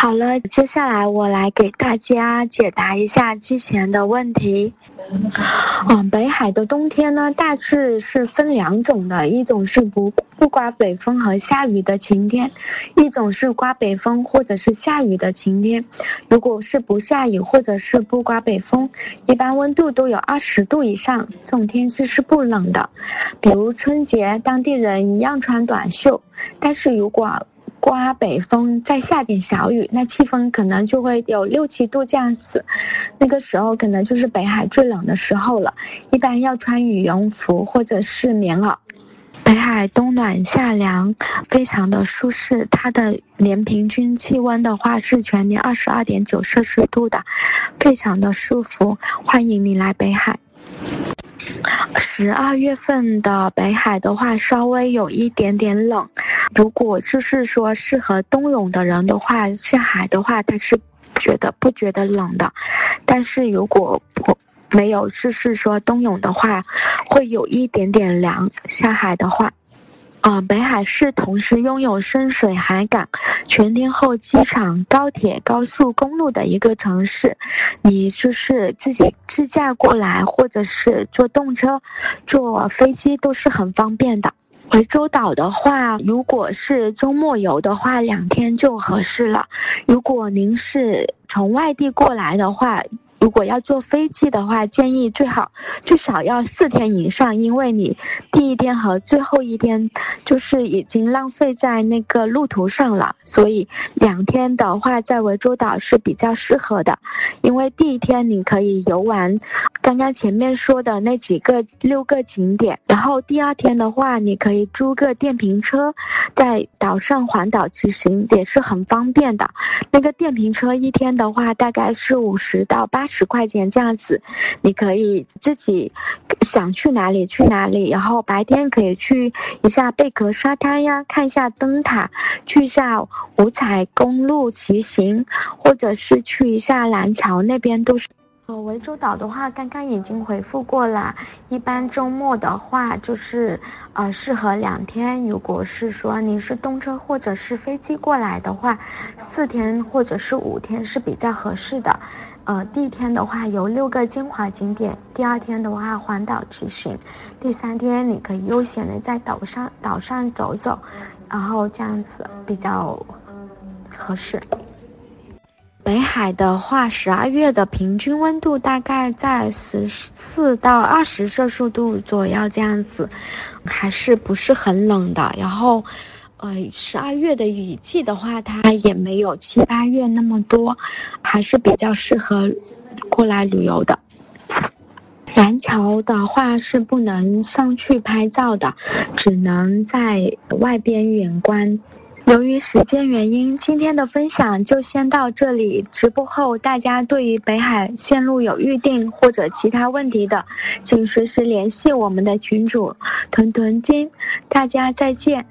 好了，接下来我来给大家解答一下之前的问题。嗯，北海的冬天呢，大致是分两种的，一种是不不刮北风和下雨的晴天，一种是刮北风或者是下雨的晴天。如果是不下雨或者是不刮北风，一般温度都有二十度以上，这种天气是不冷的。比如春节，当地人一样穿短袖，但是如果刮北风，再下点小雨，那气温可能就会有六七度这样子。那个时候可能就是北海最冷的时候了，一般要穿羽绒服或者是棉袄。北海冬暖夏凉，非常的舒适。它的年平均气温的话是全年二十二点九摄氏度的，非常的舒服。欢迎你来北海。十二月份的北海的话，稍微有一点点冷。如果就是说适合冬泳的人的话，下海的话他是觉得不觉得冷的。但是如果不没有就是说冬泳的话，会有一点点凉。下海的话。啊，北海市同时拥有深水海港、全天候机场、高铁、高速公路的一个城市。你就是自己自驾过来，或者是坐动车、坐飞机都是很方便的。涠洲岛的话，如果是周末游的话，两天就合适了。如果您是从外地过来的话，如果要坐飞机的话，建议最好最少要四天以上，因为你第一天和最后一天就是已经浪费在那个路途上了，所以两天的话在涠洲岛是比较适合的，因为第一天你可以游玩刚刚前面说的那几个六个景点，然后第二天的话你可以租个电瓶车在岛上环岛骑行，也是很方便的。那个电瓶车一天的话大概是五十到八。十块钱这样子，你可以自己想去哪里去哪里，然后白天可以去一下贝壳沙滩呀，看一下灯塔，去一下五彩公路骑行，或者是去一下蓝桥那边都是。呃，涠洲岛的话，刚刚已经回复过了。一般周末的话，就是呃适合两天。如果是说你是动车或者是飞机过来的话，四天或者是五天是比较合适的。呃，第一天的话有六个精华景点，第二天的话环岛骑行，第三天你可以悠闲的在岛上岛上走走，然后这样子比较合适。海的话，十二月的平均温度大概在十四到二十摄氏度左右这样子，还是不是很冷的。然后。呃，十二月的雨季的话，它也没有七八月那么多，还是比较适合过来旅游的。蓝桥的话是不能上去拍照的，只能在外边远观。由于时间原因，今天的分享就先到这里。直播后，大家对于北海线路有预定或者其他问题的，请随时联系我们的群主屯屯金。大家再见。